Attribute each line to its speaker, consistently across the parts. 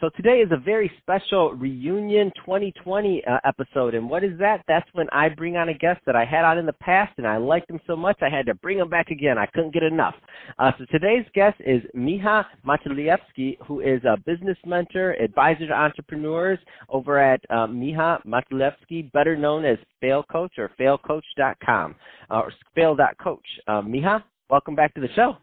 Speaker 1: So today is a very special reunion 2020 uh, episode, and what is that? That's when I bring on a guest that I had on in the past, and I liked him so much I had to bring him back again. I couldn't get enough. Uh, so today's guest is Miha Matlievski, who is a business mentor, advisor to entrepreneurs over at uh, Miha Matlievski, better known as Fail Coach or FailCoach.com uh, or Fail.coach. Uh, Miha, welcome back to the show.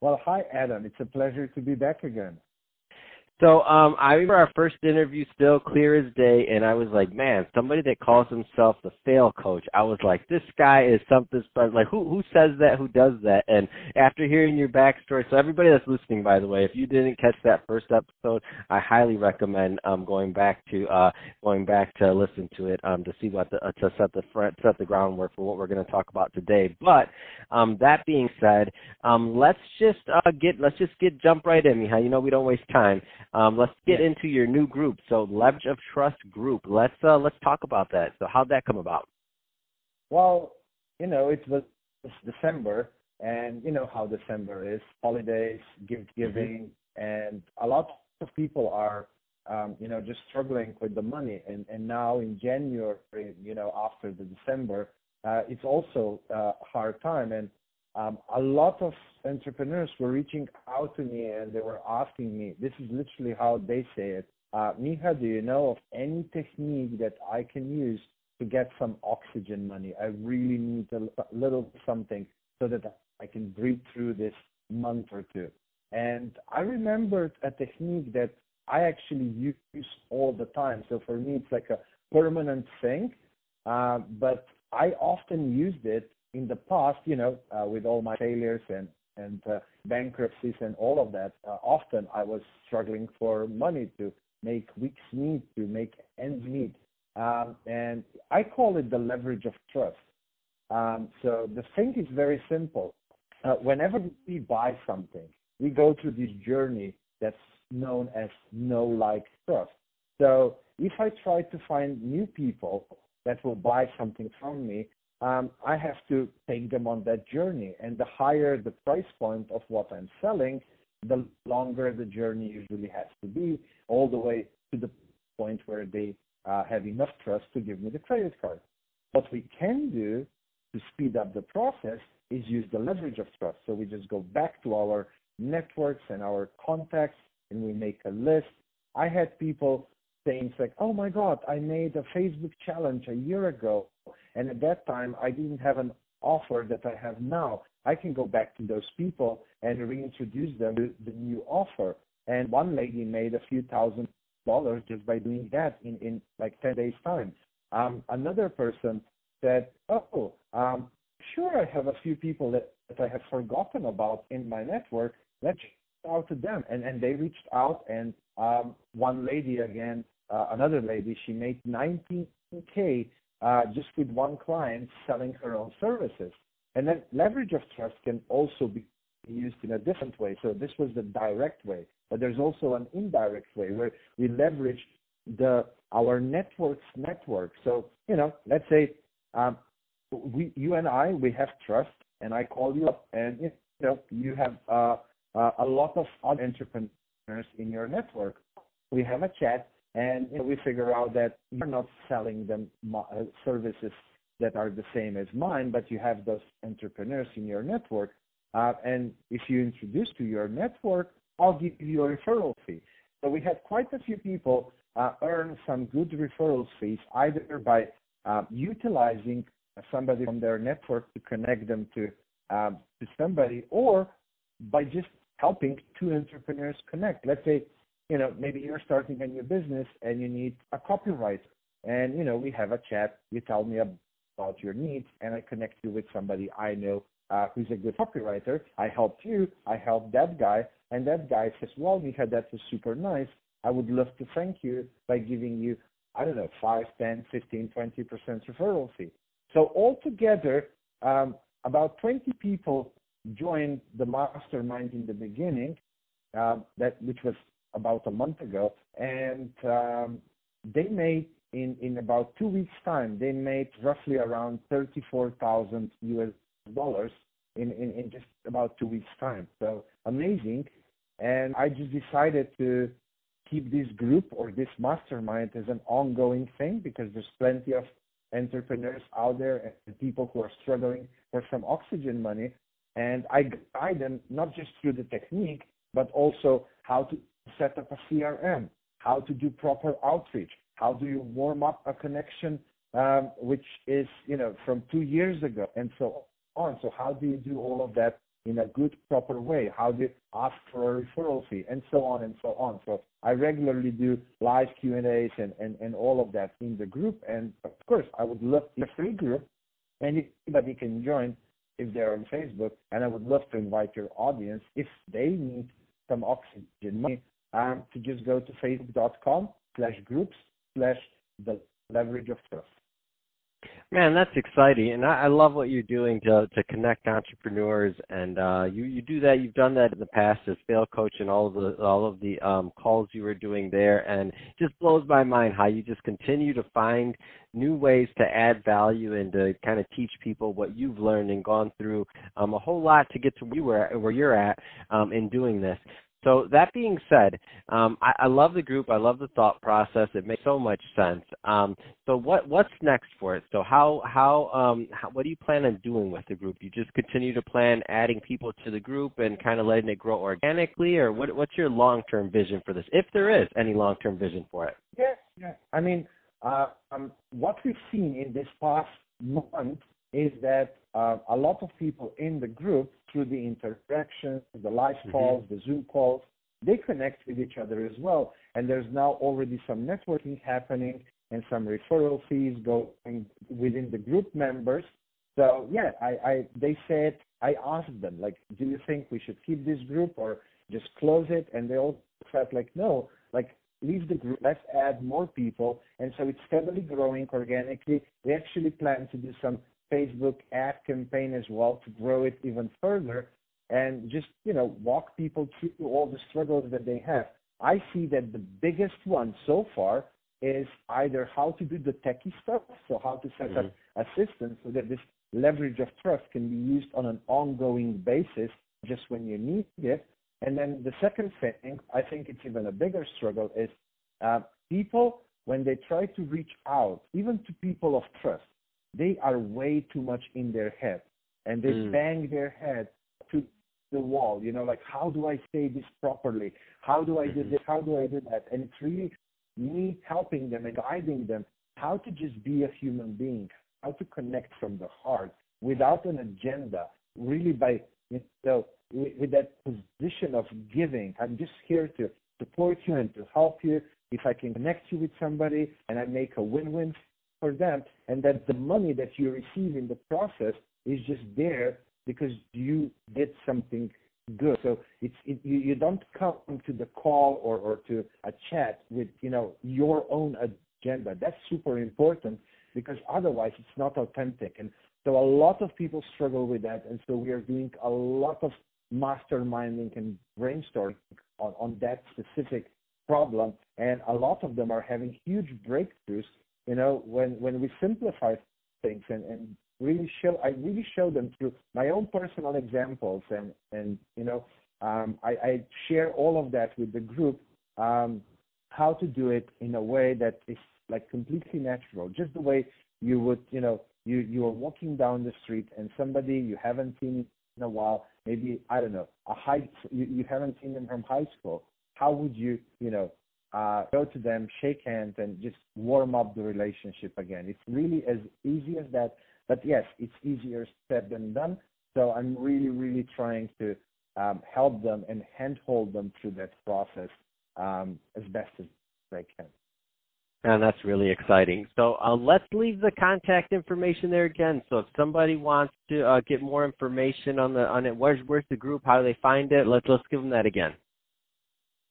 Speaker 2: Well, hi Adam. It's a pleasure to be back again.
Speaker 1: So um, I remember our first interview still clear as day, and I was like, man, somebody that calls himself the fail coach. I was like, this guy is something special. Like, who who says that? Who does that? And after hearing your backstory, so everybody that's listening, by the way, if you didn't catch that first episode, I highly recommend um, going back to uh, going back to listen to it um, to see what the uh, to set the front set the groundwork for what we're going to talk about today. But um, that being said, um, let's just uh, get let's just get jump right in, Miha. You know we don't waste time. Um, let's get yeah. into your new group. So Leverage of Trust Group. Let's uh, let's talk about that. So how'd that come about?
Speaker 2: Well, you know, it was December, and you know how December is: holidays, gift mm-hmm. giving, mm-hmm. and a lot of people are, um, you know, just struggling with the money. And and now in January, you know, after the December, uh, it's also a hard time. And um, a lot of entrepreneurs were reaching out to me and they were asking me, this is literally how they say it. Uh, Miha, do you know of any technique that I can use to get some oxygen money? I really need a, little something so that I can breathe through this month or two. And I remembered a technique that I actually use all the time. So for me, it's like a permanent thing. Uh, but I often used it in the past, you know, uh, with all my failures and and uh, bankruptcies and all of that, uh, often I was struggling for money to make weeks meet, to make ends meet, um, and I call it the leverage of trust. Um, so the thing is very simple. Uh, whenever we buy something, we go through this journey that's known as know like, trust. So if I try to find new people that will buy something from me, um, I have to take them on that journey. And the higher the price point of what I'm selling, the longer the journey usually has to be, all the way to the point where they uh, have enough trust to give me the credit card. What we can do to speed up the process is use the leverage of trust. So we just go back to our networks and our contacts and we make a list. I had people saying like, "Oh my God, I made a Facebook challenge a year ago, and at that time I didn't have an offer that I have now. I can go back to those people and reintroduce them to the new offer." And one lady made a few thousand dollars just by doing that in in like 10 days time. Um, another person said, "Oh, um, sure, I have a few people that, that I have forgotten about in my network. Let's out to them." And and they reached out, and um, one lady again uh, another lady, she made 19k uh, just with one client selling her own services. And then leverage of trust can also be used in a different way. So this was the direct way, but there's also an indirect way where we leverage the our network's network. So you know, let's say um, we, you and I, we have trust, and I call you up, and you know, you have uh, uh, a lot of other entrepreneurs in your network. We have a chat, and you know, we figure out that you're not selling them uh, services that are the same as mine, but you have those entrepreneurs in your network. Uh, and if you introduce to your network, I'll give you a referral fee. So we had quite a few people uh, earn some good referral fees either by uh, utilizing somebody from their network to connect them to um, to somebody, or by just helping two entrepreneurs connect. Let's say you know, maybe you're starting a new business and you need a copywriter. And, you know, we have a chat. You tell me about your needs and I connect you with somebody I know uh, who's a good copywriter. I helped you. I helped that guy. And that guy says, well, Miha, that was super nice. I would love to thank you by giving you, I don't know, 5, 10, 15, 20% referral fee. So altogether, um, about 20 people joined the mastermind in the beginning, uh, that which was about a month ago, and um, they made in in about two weeks' time they made roughly around 34,000 US dollars in, in in just about two weeks' time. So amazing, and I just decided to keep this group or this mastermind as an ongoing thing because there's plenty of entrepreneurs out there and people who are struggling for some oxygen money. And I guide them not just through the technique, but also how to set up a CRM, how to do proper outreach, how do you warm up a connection um, which is you know from two years ago, and so on. So how do you do all of that in a good, proper way? How do you ask for a referral fee, and so on and so on. So I regularly do live Q and A's and, and and all of that in the group, and of course I would love the free group. Anybody can join if they're on Facebook, and I would love to invite your audience if they need some oxygen money um, to just go to facebook.com slash groups slash the leverage of trust.
Speaker 1: Man, that's exciting, and I, I love what you're doing to to connect entrepreneurs. And uh, you you do that. You've done that in the past as fail coach and all of the all of the um, calls you were doing there, and just blows my mind how you just continue to find new ways to add value and to kind of teach people what you've learned and gone through um, a whole lot to get to where you were where you're at um, in doing this. So that being said, um, I, I, love the group. I love the thought process. It makes so much sense. Um, so what what's next for it? So how how, um, how what do you plan on doing with the group? You just continue to plan adding people to the group and kind of letting it grow organically, or what what's your long term vision for this, if there is any long term vision for it?
Speaker 2: Yeah, yeah. I mean, uh, um, what we've seen in this past month is that uh, a lot of people in the group through the interactions, the live mm-hmm. calls, the Zoom calls, they connect with each other as well. And there's now already some networking happening and some referral fees going within the group members. So yeah, I, I they said I asked them like, do you think we should keep this group or just close it? And they all felt like no, like leave the group, let's add more people. And so it's steadily growing organically. We actually plan to do some Facebook ad campaign as well to grow it even further and just, you know, walk people through all the struggles that they have. I see that the biggest one so far is either how to do the techie stuff, so how to set mm-hmm. up assistance so that this leverage of trust can be used on an ongoing basis just when you need it. And then the second thing, I think it's even a bigger struggle, is uh, people, when they try to reach out, even to people of trust, they are way too much in their head and they mm. bang their head to the wall you know like how do i say this properly? How do i do mm-hmm. this? How do i do that? And it's really me helping them and guiding them how to just be a human being how to connect from the heart without an agenda really by you know with, with that position of giving. I'm just here to support you and to help you. If i can connect you with somebody and i make a win-win for them, and that the money that you receive in the process is just there because you did something good. So it's it, you, you don't come to the call or, or to a chat with you know your own agenda. That's super important because otherwise it's not authentic. And so a lot of people struggle with that, and so we are doing a lot of masterminding and brainstorming on, on that specific problem, and a lot of them are having huge breakthroughs you know, when when we simplify things and, and really show, I really show them through my own personal examples, and and you know, um, I, I share all of that with the group, um, how to do it in a way that is like completely natural, just the way you would, you know, you you are walking down the street and somebody you haven't seen in a while, maybe I don't know, a high you, you haven't seen them from high school. How would you, you know, uh, go to them, shake hands, and just warm up the relationship again. It's really as easy as that. But yes, it's easier said than done. So I'm really, really trying to um, help them and handhold them through that process um, as best as I can.
Speaker 1: And that's really exciting. So uh, let's leave the contact information there again. So if somebody wants to uh, get more information on the on it, where's where's the group? How do they find it? Let's let's give them that again.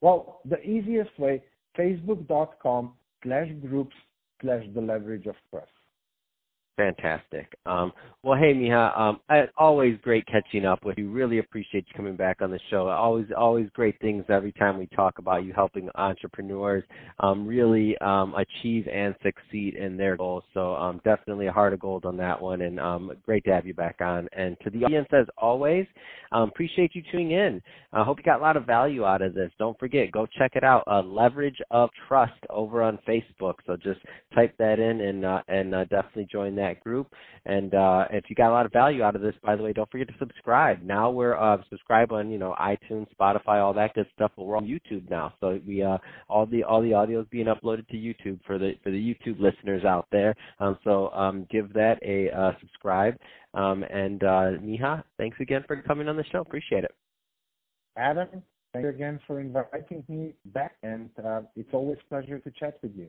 Speaker 2: Well, the easiest way facebook.com slash groups slash the leverage of trust.
Speaker 1: Fantastic. Um, well, hey, Miha, um, always great catching up with you. Really appreciate you coming back on the show. Always, always great things every time we talk about you helping entrepreneurs um, really um, achieve and succeed in their goals. So um, definitely a heart of gold on that one, and um, great to have you back on. And to the audience, as always, appreciate you tuning in. I hope you got a lot of value out of this. Don't forget, go check it out. Uh, Leverage of Trust over on Facebook. So just type that in and uh, and uh, definitely join that that group. And uh, if you got a lot of value out of this, by the way, don't forget to subscribe. Now we're uh, subscribe on you know iTunes, Spotify, all that good stuff. But we're on YouTube now, so we uh, all the all the audio is being uploaded to YouTube for the for the YouTube listeners out there. Um, so um, give that a uh, subscribe. Um, and uh, Miha, thanks again for coming on the show. Appreciate it.
Speaker 2: Adam, thank you again for inviting me back, and uh, it's always a pleasure to chat with you.